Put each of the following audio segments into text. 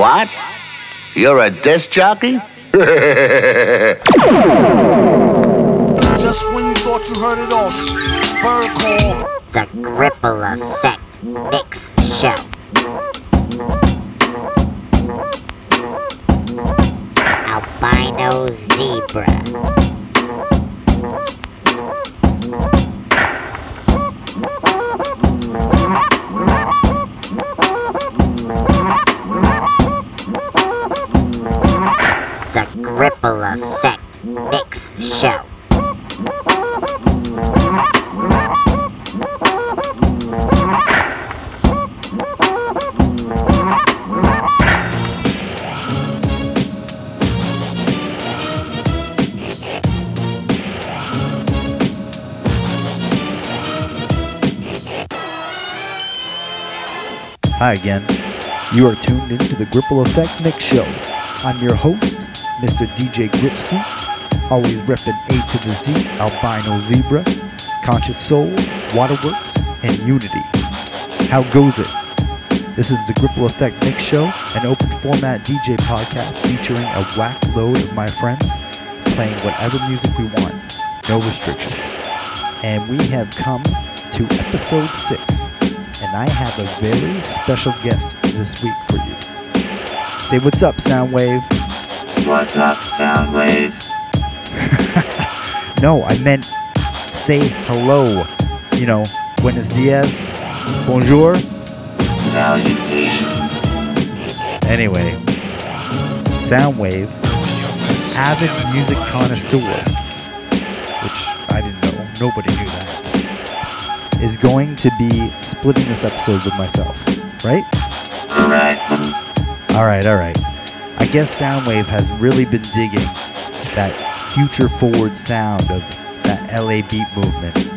What? You're a disc jockey? Just when you thought you heard it all, bird call. The Ripple Effect Mix Show. Albino Zebra. Ripple Effect Mix Show. Hi again. You are tuned into the Gripple Effect Mix Show. I'm your host, Mr. DJ Gripski, always repping A to the Z, Albino Zebra, Conscious Souls, Waterworks, and Unity. How goes it? This is the Gripple Effect Mix Show, an open format DJ podcast featuring a whack load of my friends playing whatever music we want, no restrictions. And we have come to episode 6 and I have a very special guest this week for you. Say what's up, Soundwave. What's up, Soundwave? No, I meant say hello. You know, buenos dias, bonjour. Salutations. Anyway, Soundwave, avid music connoisseur, which I didn't know, nobody knew that, is going to be splitting this episode with myself, right? Correct. All right, all right. I guess Soundwave has really been digging that future forward sound of that LA beat movement.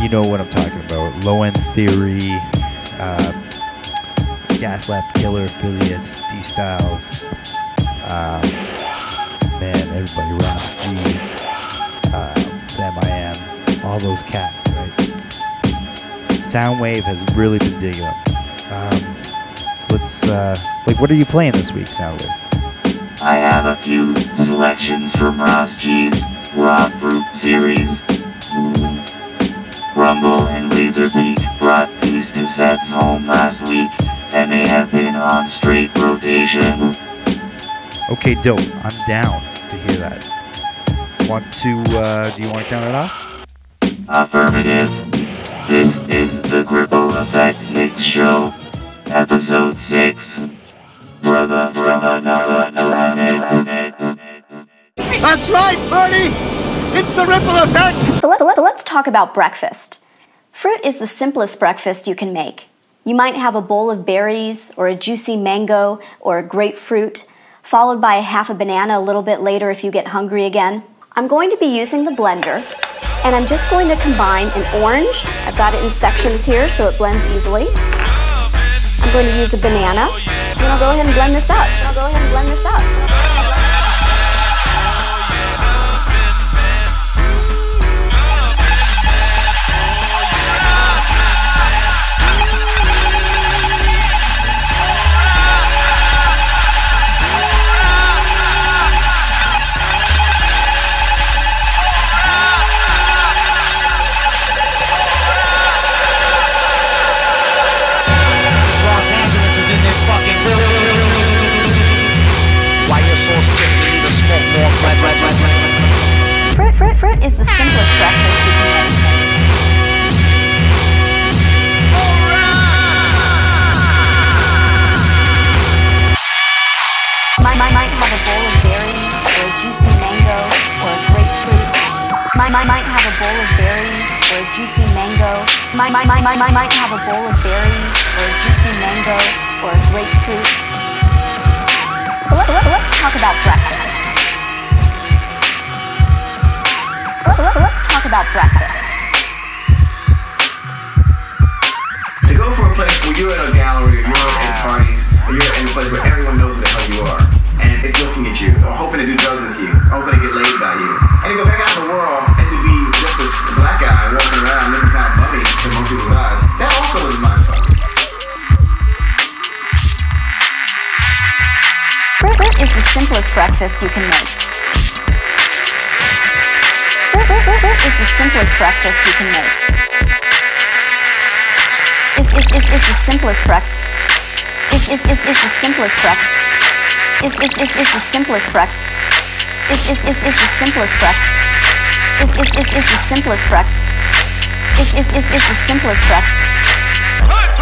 You know what I'm talking about. Low end theory, uh, Gaslamp Killer affiliates, D Styles, um, man, everybody, Ras G, uh, Samiam, all those cats, right? Soundwave has really been digging them. Um, let's, uh, like, what are you playing this week, Soundwave? I have a few selections from Ras G's Raw Fruit series. Rumble and Laserbeak brought these cassettes home last week, and they have been on straight rotation. Okay, dope. I'm down to hear that. Want to, uh, do you want to count it off? Affirmative. This is the Gripple Effect Mix Show, Episode 6. That's right, Bernie! It's the ripple effect! So, let, let, let's talk about breakfast. Fruit is the simplest breakfast you can make. You might have a bowl of berries, or a juicy mango, or a grapefruit, followed by a half a banana a little bit later if you get hungry again. I'm going to be using the blender, and I'm just going to combine an orange. I've got it in sections here so it blends easily. I'm going to use a banana, I'll go ahead and blend this up. I'll go ahead and blend this up. Fruit, is the simplest breakfast you can make. Might, might, might have a bowl of berries, or a juicy mango, or a grapefruit. Might, might, might have a bowl of berries, or a juicy mango. Might, might, might, might, might, might have a bowl of berries, or a juicy mango, or a grapefruit. Let, let, let's talk about breakfast. Let's talk about breakfast. To go from a place where you're at a gallery, or you're at parties, or you're in a place where everyone knows who the hell you are, and it's looking at you, or hoping to do drugs with you, or hoping to get laid by you, and to go back out in the world and to be just this black guy walking around looking kind of bummy to most people's eyes, that also is mind fuck. simplest breakfast you can make. Fruit is the simplest breakfast you can make. It's, it's, it's, it's the simplest breakfast. It's, it's, it's, it's the simplest breakfast. It's, it's, it's, it's the simplest breakfast. It's, it's, it's, it's the simplest breakfast. It's, it's, it's, it's the simplest breakfast. It's, it's, it's, it's the simplest breakfast.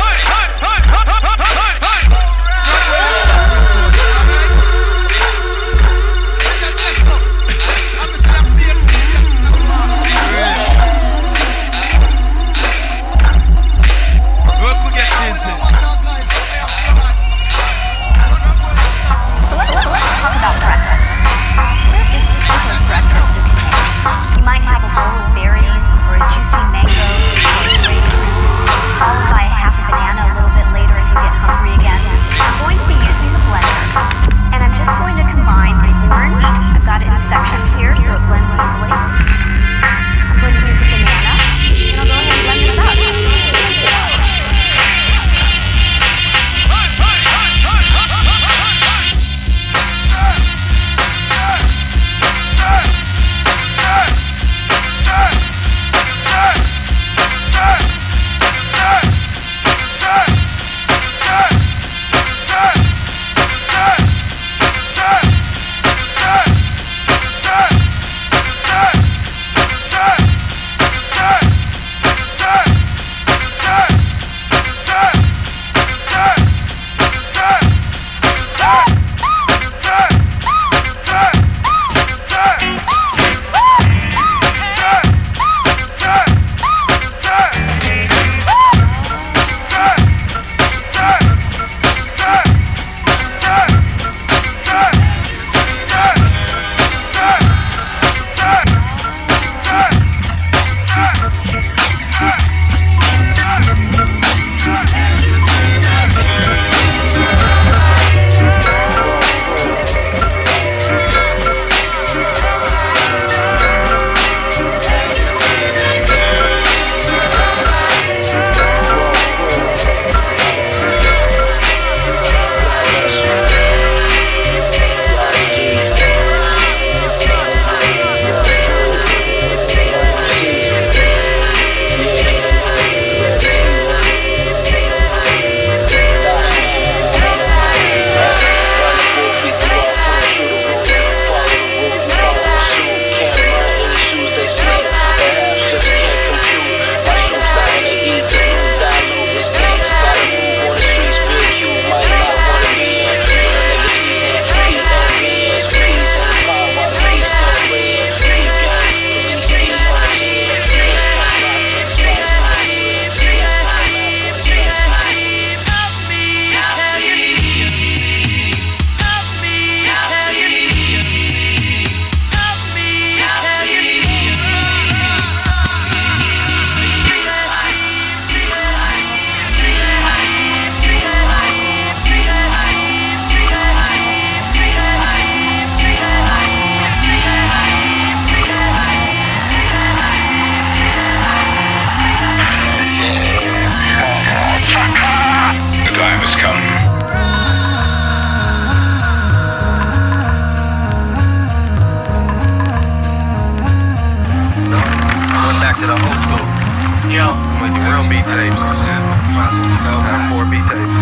4B tapes. Yeah, 4B tapes.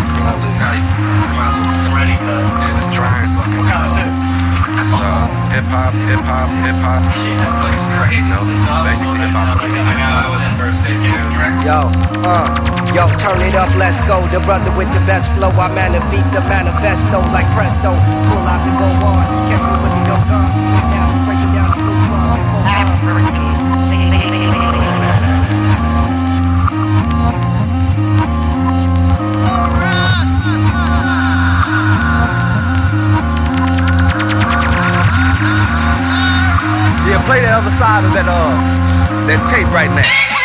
And trying. Uh, hip hop, hip hop, hip hop. Yo, uh, yo, turn it up, let's go. The brother with the best flow, I man beat the manifesto like presto. Pull out the go on, catch me with the yo guns. Play the other side of that uh that tape right now.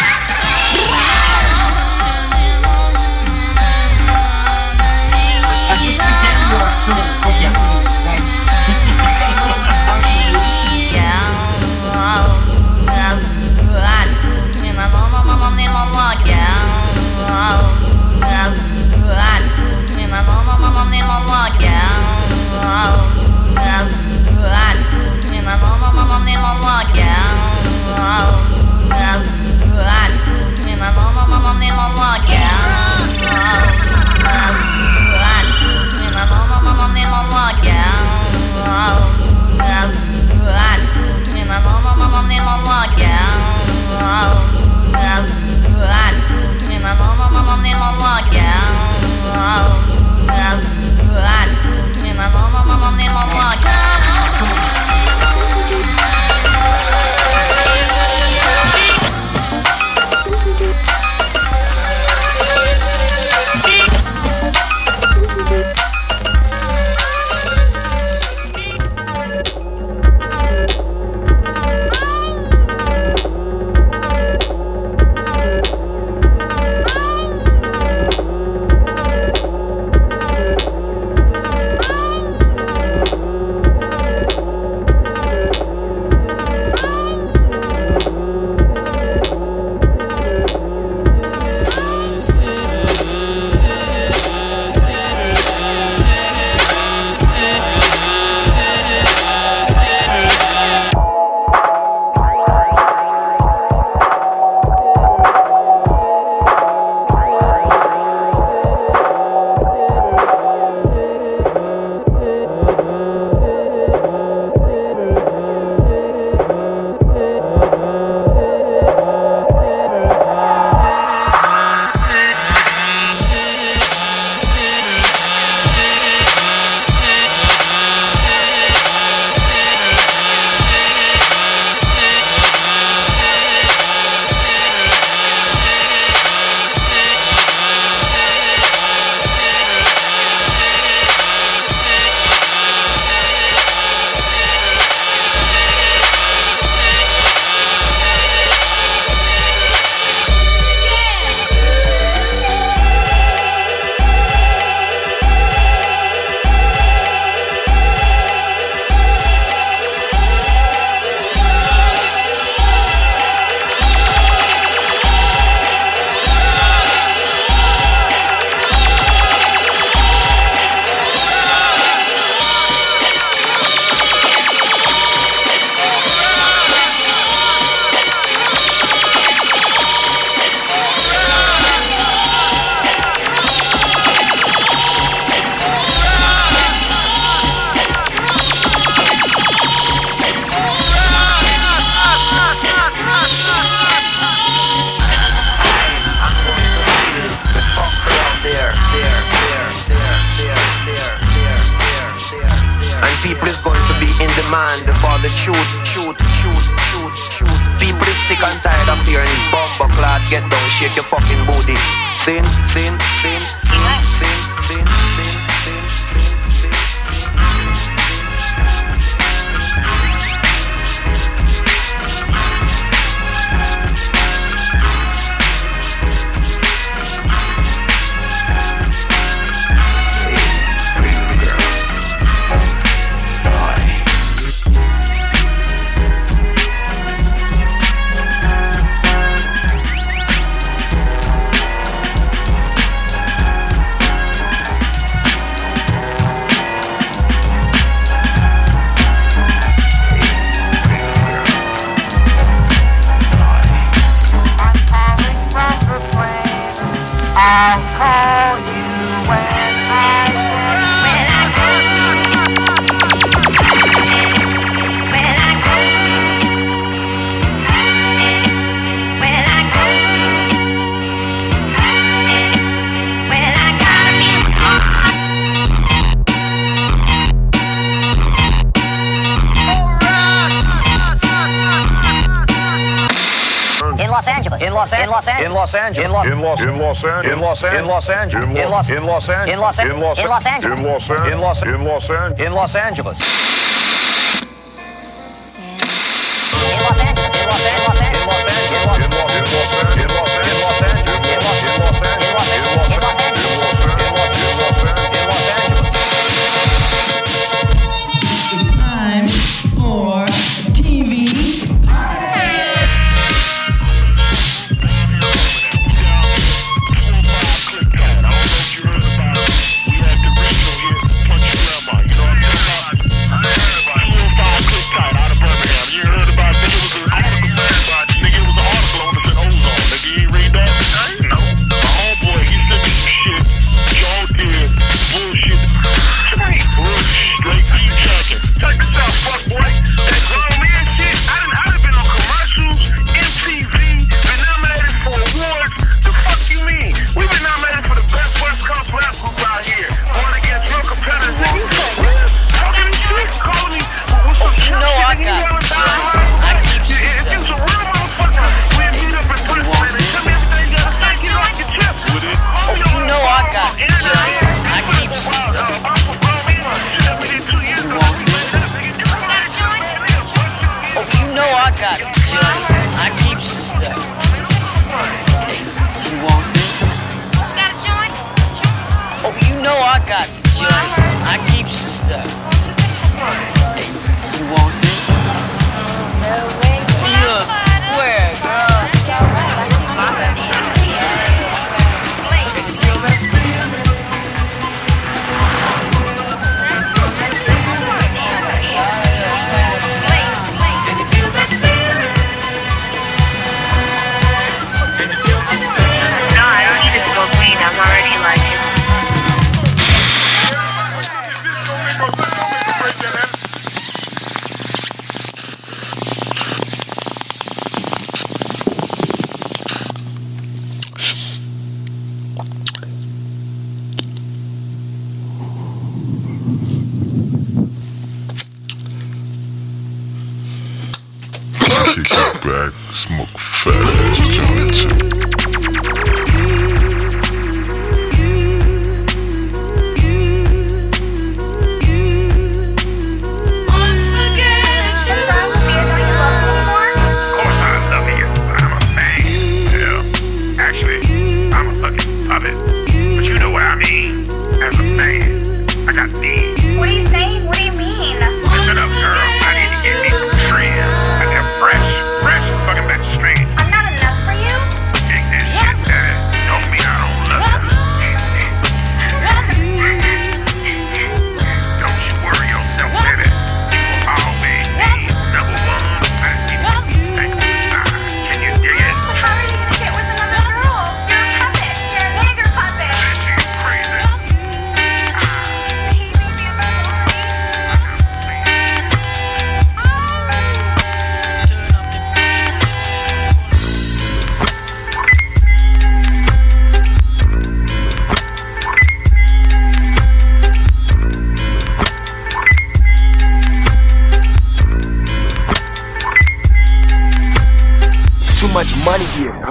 Angeles. In Los in Los in Los Angeles. In Los Angeles. In Los in Los Angeles. In Los in Los in Los Angeles. In Los in in Los Angeles. In Los Angeles.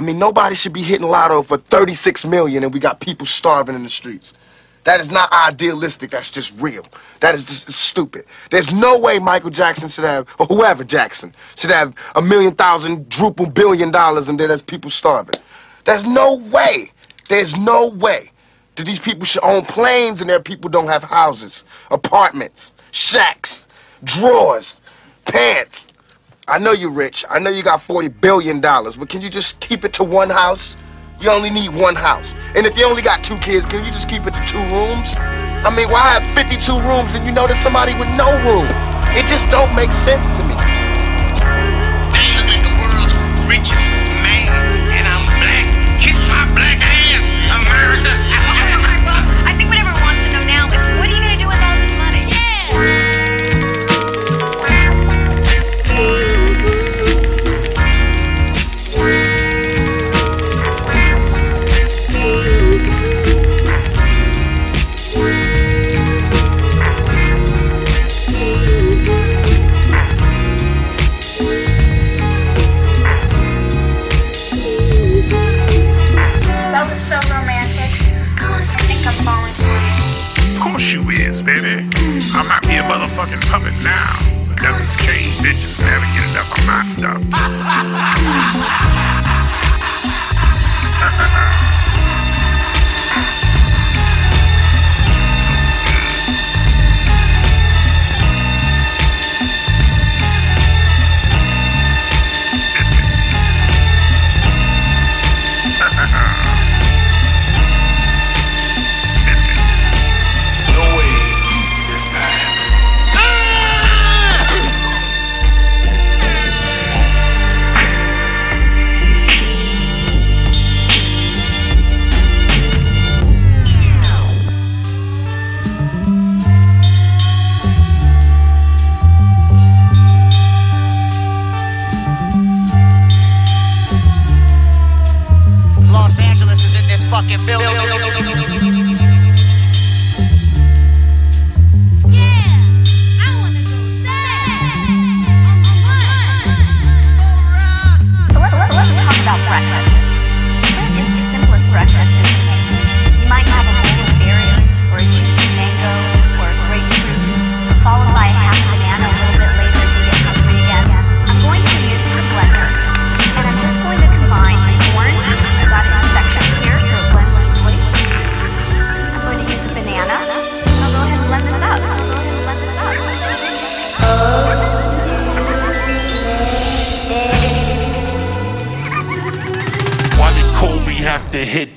I mean, nobody should be hitting lotto for 36 million and we got people starving in the streets. That is not idealistic. That's just real. That is just stupid. There's no way Michael Jackson should have, or whoever Jackson, should have a million thousand, drupal billion dollars and then there's people starving. There's no way. There's no way that these people should own planes and their people don't have houses, apartments, shacks, drawers, pants, I know you're rich. I know you got $40 billion, but can you just keep it to one house? You only need one house. And if you only got two kids, can you just keep it to two rooms? I mean, why have 52 rooms and you know there's somebody with no room? It just don't make sense to me. master.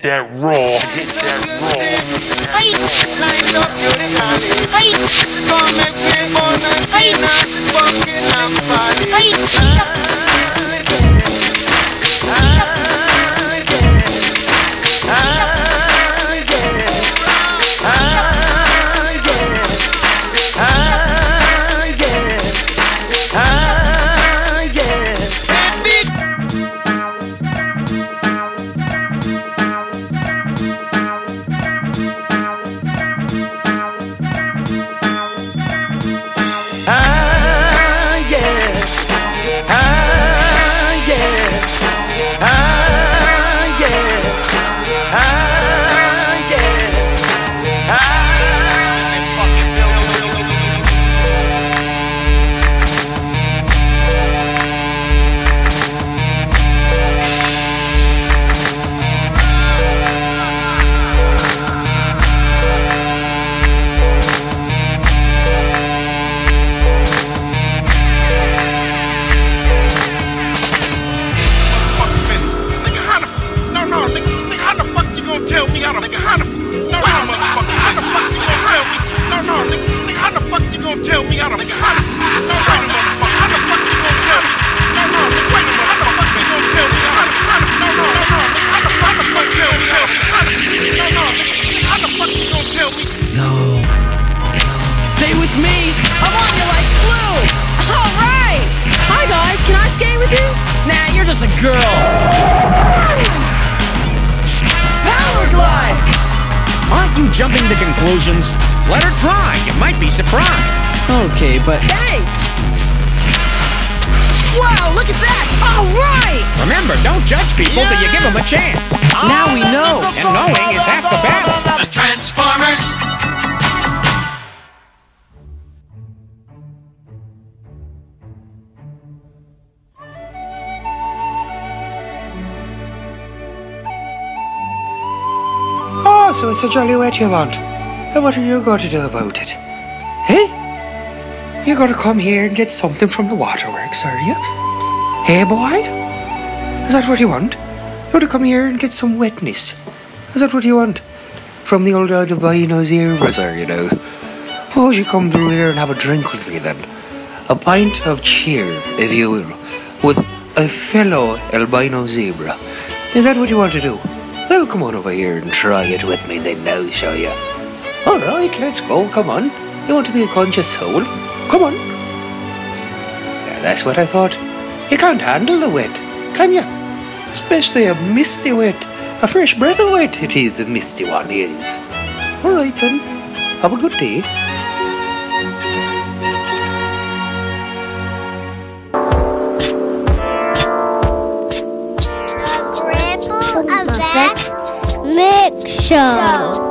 that raw. Jumping to conclusions? Let her try. You might be surprised. Okay, but thanks. Wow, look at that. All right. Remember, don't judge people till you give them a chance. Now we know. And knowing is half the battle. The Transformers. So it's a jolly wet you want. And what are you going to do about it? Hey? You're going to come here and get something from the waterworks, are you? Hey, boy? Is that what you want? You want to come here and get some wetness? Is that what you want? From the old albino's ears, are you now? Oh, you come through here and have a drink with me then. A pint of cheer, if you will, with a fellow albino zebra. Is that what you want to do? Come on over here and try it with me then, now, shall you? All right, let's go, come on. You want to be a conscious soul? Come on. Yeah, that's what I thought. You can't handle the wet, can you? Especially a misty wet. A fresh breath of wet it is, the misty one is. All right then. Have a good day. Mix Show.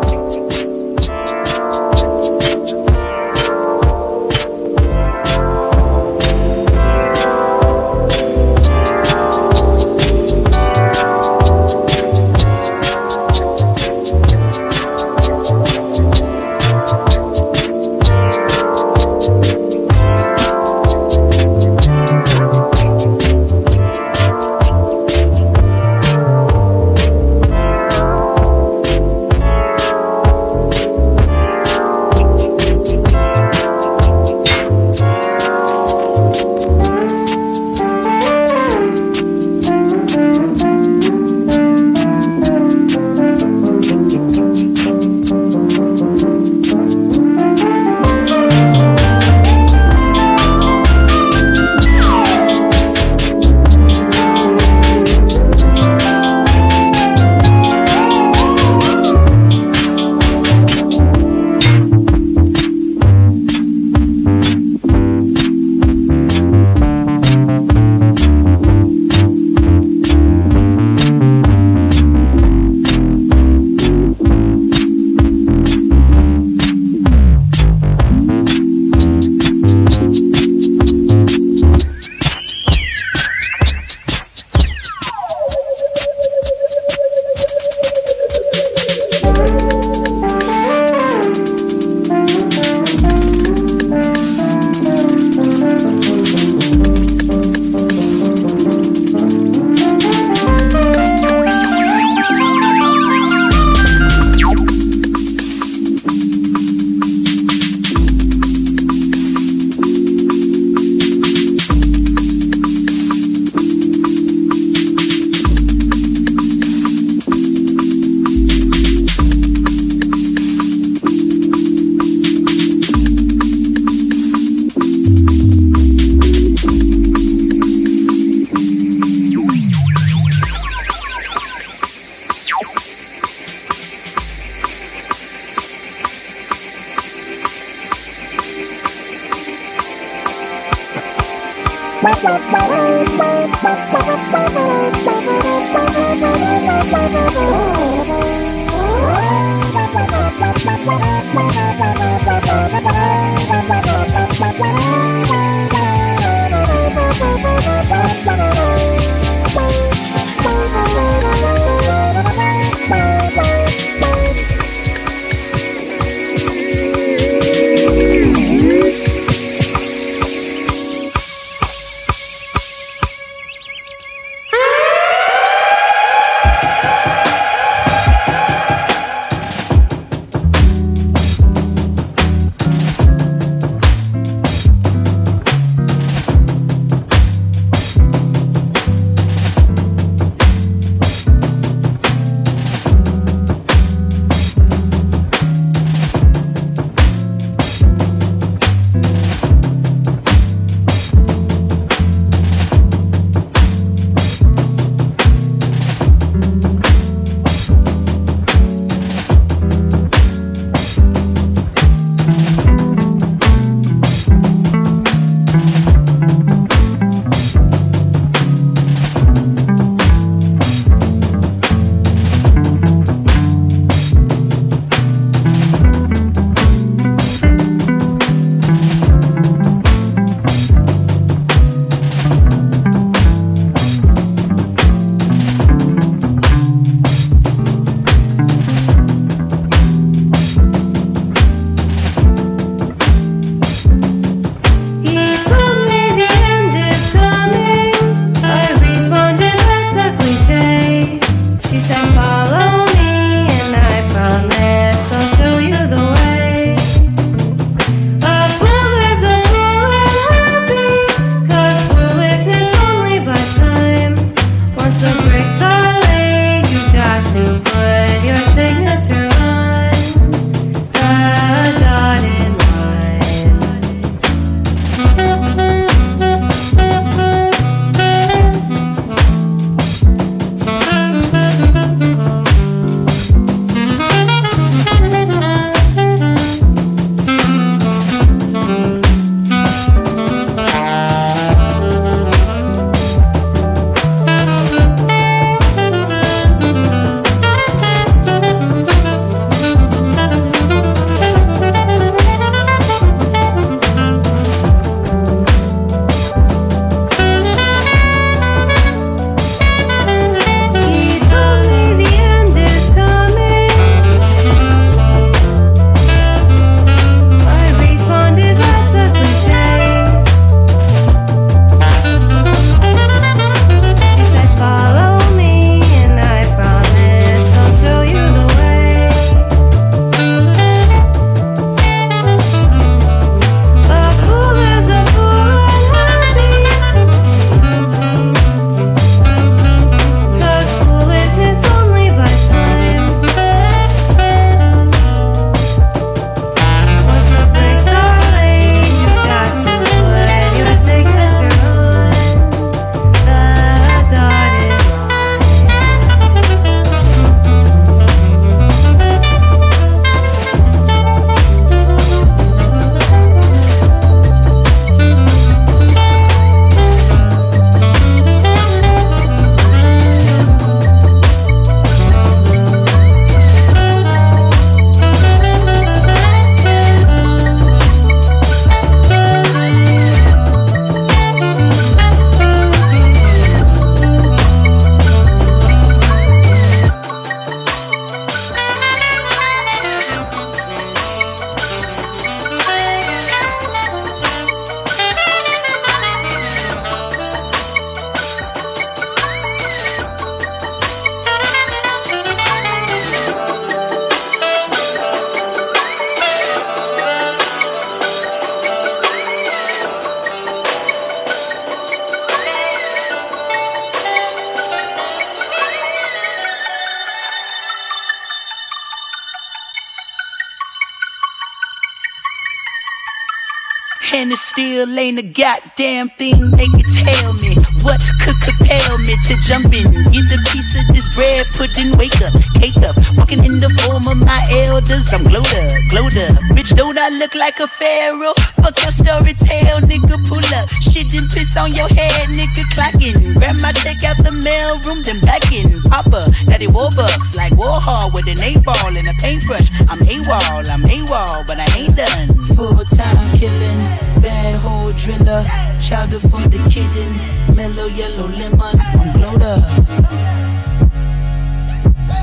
And it still ain't a goddamn thing they can tell me. What could compel me to jump in? Get a piece of this bread, put in, wake up, cake up. Walking in the form of my elders. I'm glowed up, glowed up. Bitch, don't I look like a pharaoh? Fuck your story tale, nigga, pull up. Shit didn't piss on your head, nigga, clocking. Grab my check out the mail room, then back in. Papa, daddy Warbucks, like Warhol with an eight ball and a paintbrush. I'm AWOL, I'm AWOL, but I ain't done. Full time killing, bad hole driller. Chowder for the kitten, mellow yellow lemon. I'm glowed up.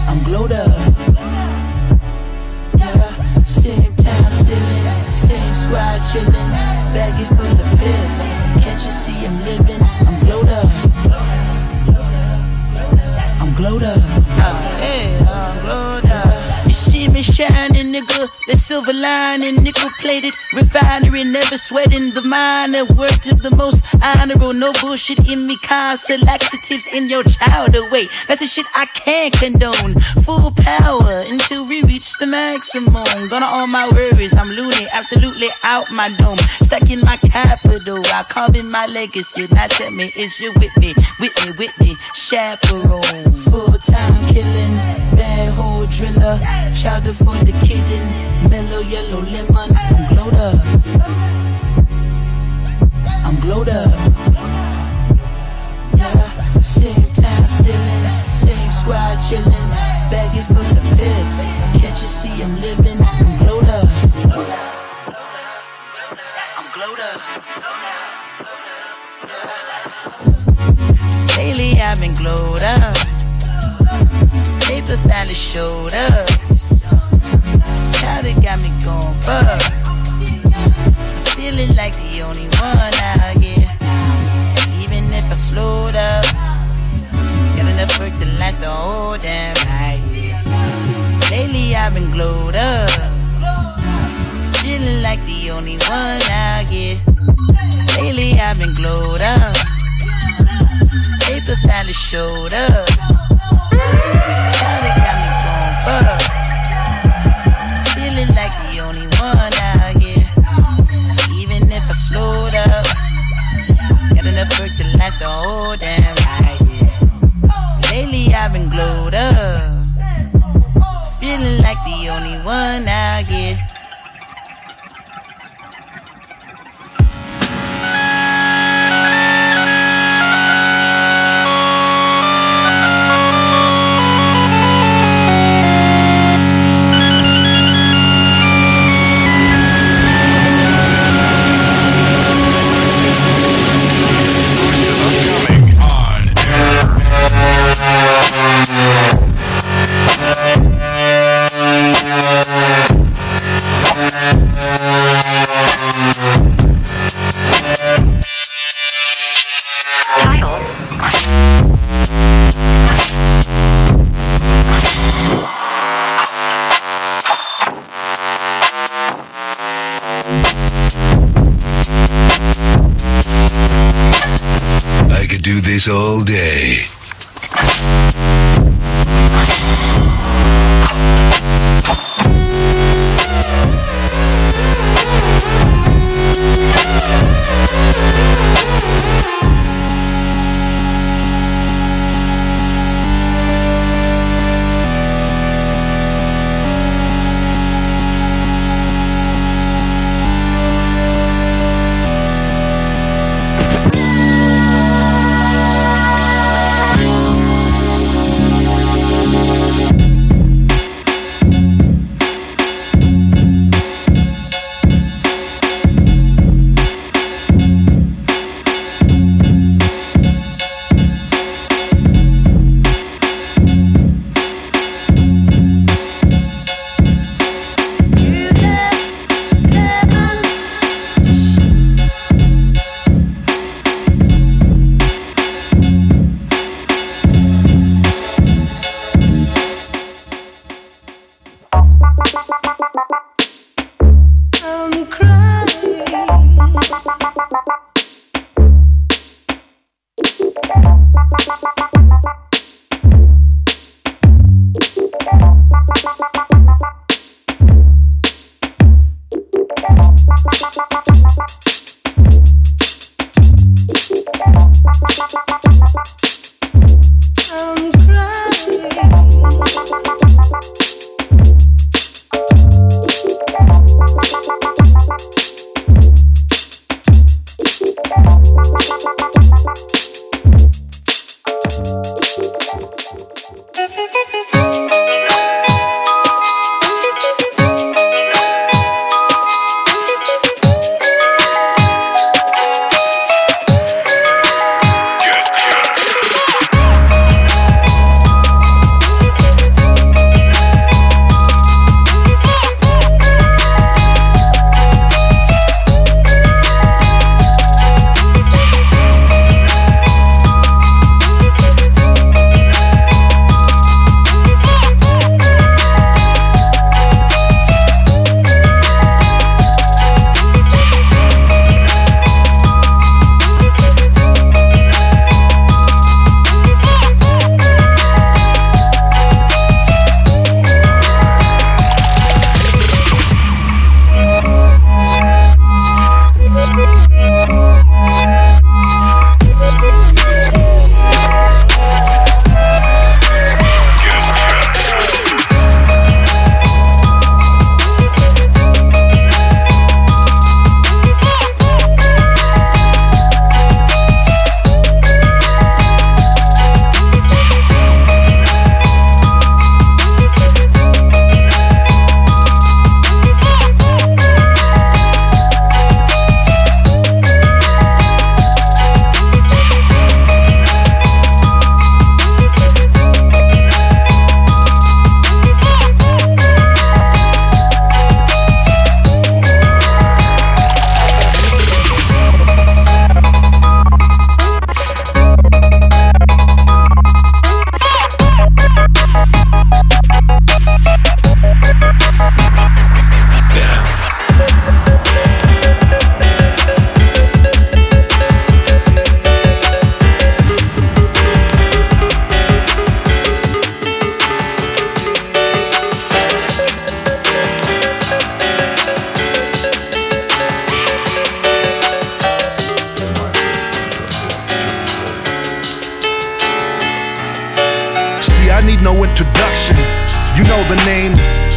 I'm glowed up. Yeah, same time stealing, same squad chilling, baggy full of piff. Can't you see I'm living? I'm glowed up. I'm glowed up. Oh, yeah, I'm glowed up. Me shining, nigga. The silver lining, nickel plated refinery, never sweating the minor. Word to the most honorable, no bullshit in me. Constant laxatives in your child away. That's the shit I can't condone. Full power until we reach the maximum. Gonna all my worries, I'm loony, absolutely out my dome. Stuck in my capital, I carve in my legacy. Now tell me, is you with me? With me, with me, chaperone. Full time killing, driller. Chowder for the kitten, mellow yellow lemon. I'm glowed up. I'm glowed up. Yeah, same time stealing, same squad chilling, baggy full of piff. Can't you see I'm living? I'm glowed up. I'm glowed up. Lately I've been glowed up. Paper finally showed up. Child, got me going buck. I'm feeling like the only one out here. Even if I slowed up, got enough work to last the whole damn night. Lately I've been glowed up. Feeling like the only one out here. Lately I've been glowed up. Paper finally showed up. Got me going. Feeling like the only one out here. Even if I slowed up, got enough work to last the whole damn. Yeah. Lately I've been glowed up. Feeling like the only one out here.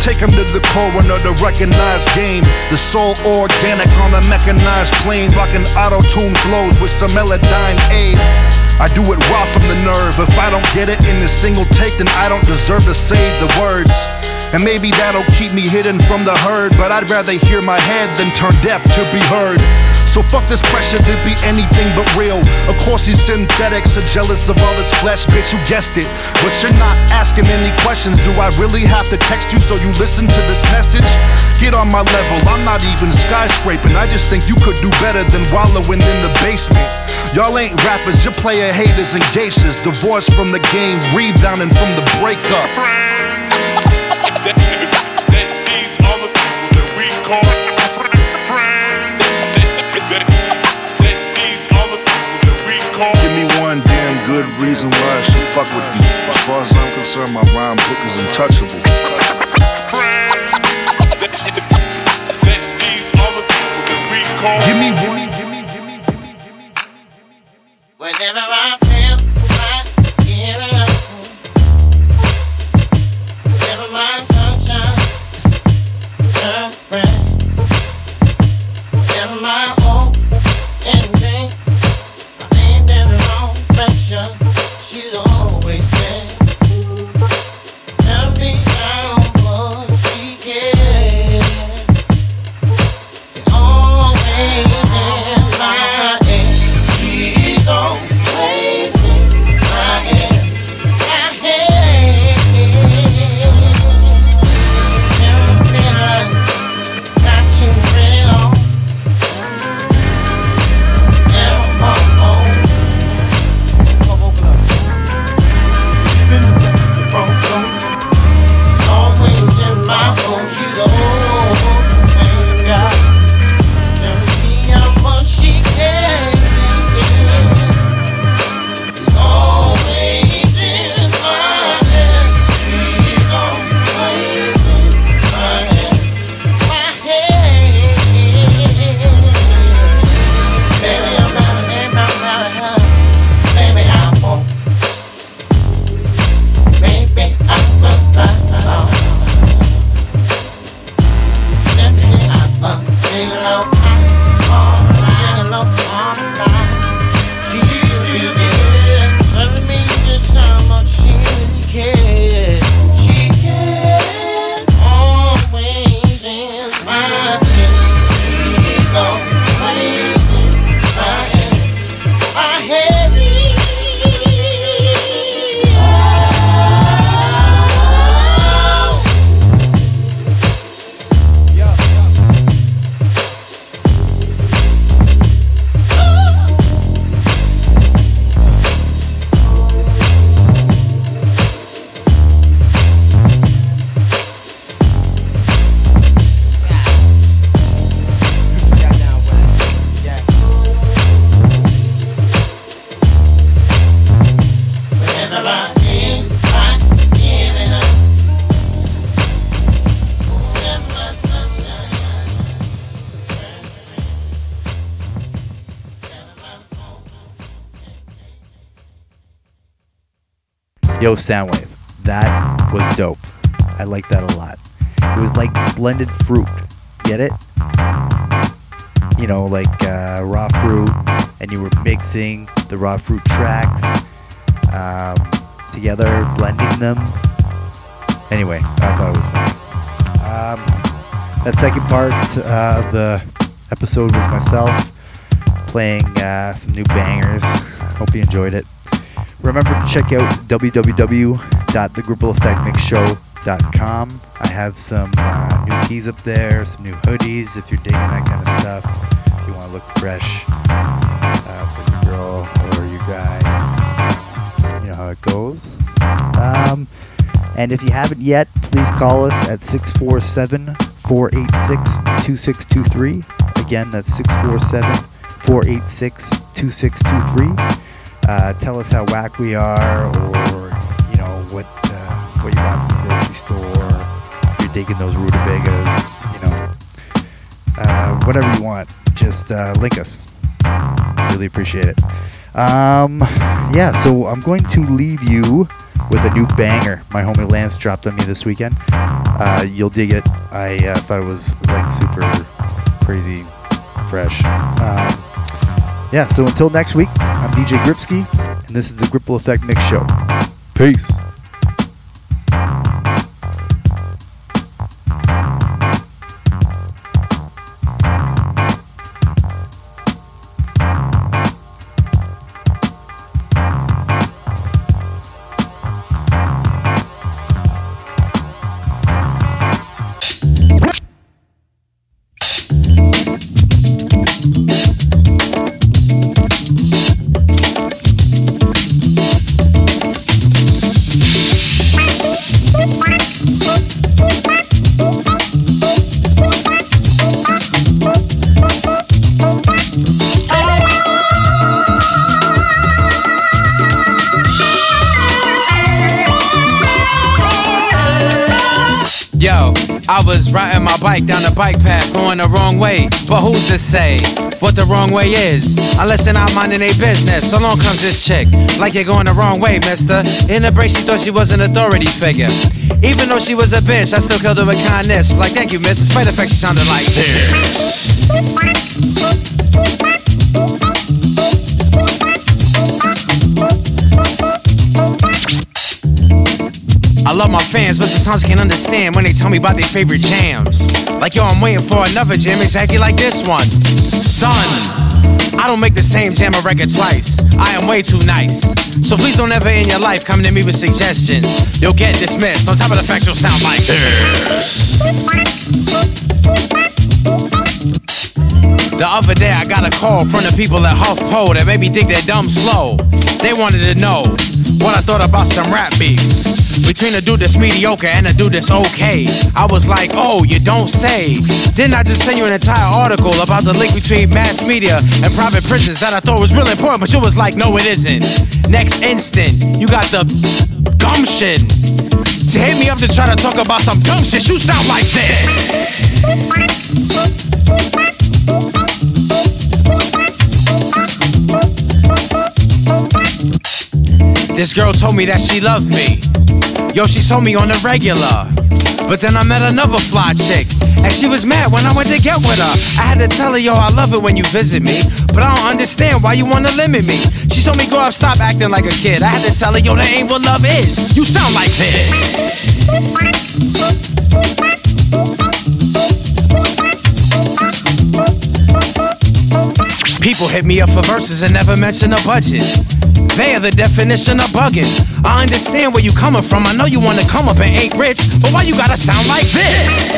Take 'em to the coroner to recognize game. The soul organic on a mechanized plane, rocking auto-tune flows with some melodyne aid. I do it raw from the nerve. If I don't get it in a single take, then I don't deserve to say the words. And maybe that'll keep me hidden from the herd, but I'd rather hear my head than turn deaf to be heard. So fuck this pressure to be anything but real. Of course, these synthetics are jealous of all this flesh, bitch, you guessed it. But you're not asking any questions. Do I really have to text you so you listen to this message? Get on my level, I'm not even skyscraping. I just think you could do better than wallowing in the basement. Y'all ain't rappers, you're player haters and geishas. Divorced from the game, rebounding from the breakup. reason why I should fuck with you. As far as I'm concerned, my rhyme book is untouchable. Give me one. Yo, Soundwave. That was dope. I like that a lot. It was like blended fruit. Get it? You know, like uh, raw fruit, and you were mixing the raw fruit tracks um, together, blending them. Anyway, I thought it was fun. Um, that second part uh, of the episode was myself playing uh, some new bangers. Hope you enjoyed it. Remember to check out www.thegrippleeffectmixshow.com. I have some uh, new keys up there, some new hoodies if you're digging that kind of stuff. If you want to look fresh uh, for your girl or your guy, you know how it goes. Um, and if you haven't yet, please call us at 647 486 2623. Again, that's 647 486 2623. Uh, tell us how whack we are, or you know what uh, what you want from the grocery store. You're digging those rutabagas, you know, uh, whatever you want, just uh, link us. Really appreciate it. Um, yeah, so I'm going to leave you with a new banger my homie Lance dropped on me this weekend. Uh, you'll dig it. I uh, thought it was like super crazy fresh. Um, yeah, so until next week, I'm DJ Gripsky, and this is the Gripple Effect Mix Show. Peace. I was riding my bike down the bike path, going the wrong way. But who's to say what the wrong way is? Unless they're not minding their business. So long comes this chick, like you're going the wrong way, mister. In the break, she thought she was an authority figure. Even though she was a bitch, I still killed her with kindness. Like, thank you, miss. Despite the fact she sounded like this. Love my fans, but sometimes I can't understand when they tell me about their favorite jams. Like, yo, I'm waiting for another jam exactly like this one. Son, I don't make the same jam a record twice. I am way too nice. So please don't ever in your life come to me with suggestions. You'll get dismissed. On top of the fact you'll sound like this. The other day I got a call from the people at HuffPo that made me think they're dumb slow. They wanted to know what I thought about some rap beef. Between a dude that's mediocre and a dude that's okay. I was like, oh, you don't say. Didn't I just send you an entire article about the link between mass media and private prisons that I thought was really important, but you was like, no, it isn't. Next instant, you got the gumption to hit me up to try to talk about some dumb shit. You sound like this. This girl told me that she loved me. Yo, she told me on the regular. But then I met another fly chick, and she was mad when I went to get with her. I had to tell her, yo, I love it when you visit me, but I don't understand why you wanna limit me. She told me, grow up, stop acting like a kid. I had to tell her, yo, that ain't what love is. You sound like this. People hit me up for verses and never mention a budget. They are the definition of bugging. I understand where you coming from. I know you wanna come up and ain't rich, but why you gotta sound like this?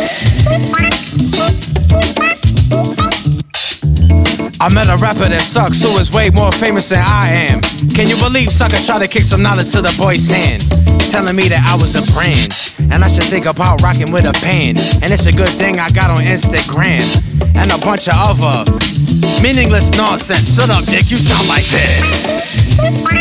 I met a rapper that sucks, who is way more famous than I am. Can you believe sucker tried to kick some knowledge to the boy's hand? Telling me that I was a brand, and I should think about rocking with a band. And it's a good thing I got on Instagram, and a bunch of other meaningless nonsense. Shut up, Dick, you sound like this. Bye.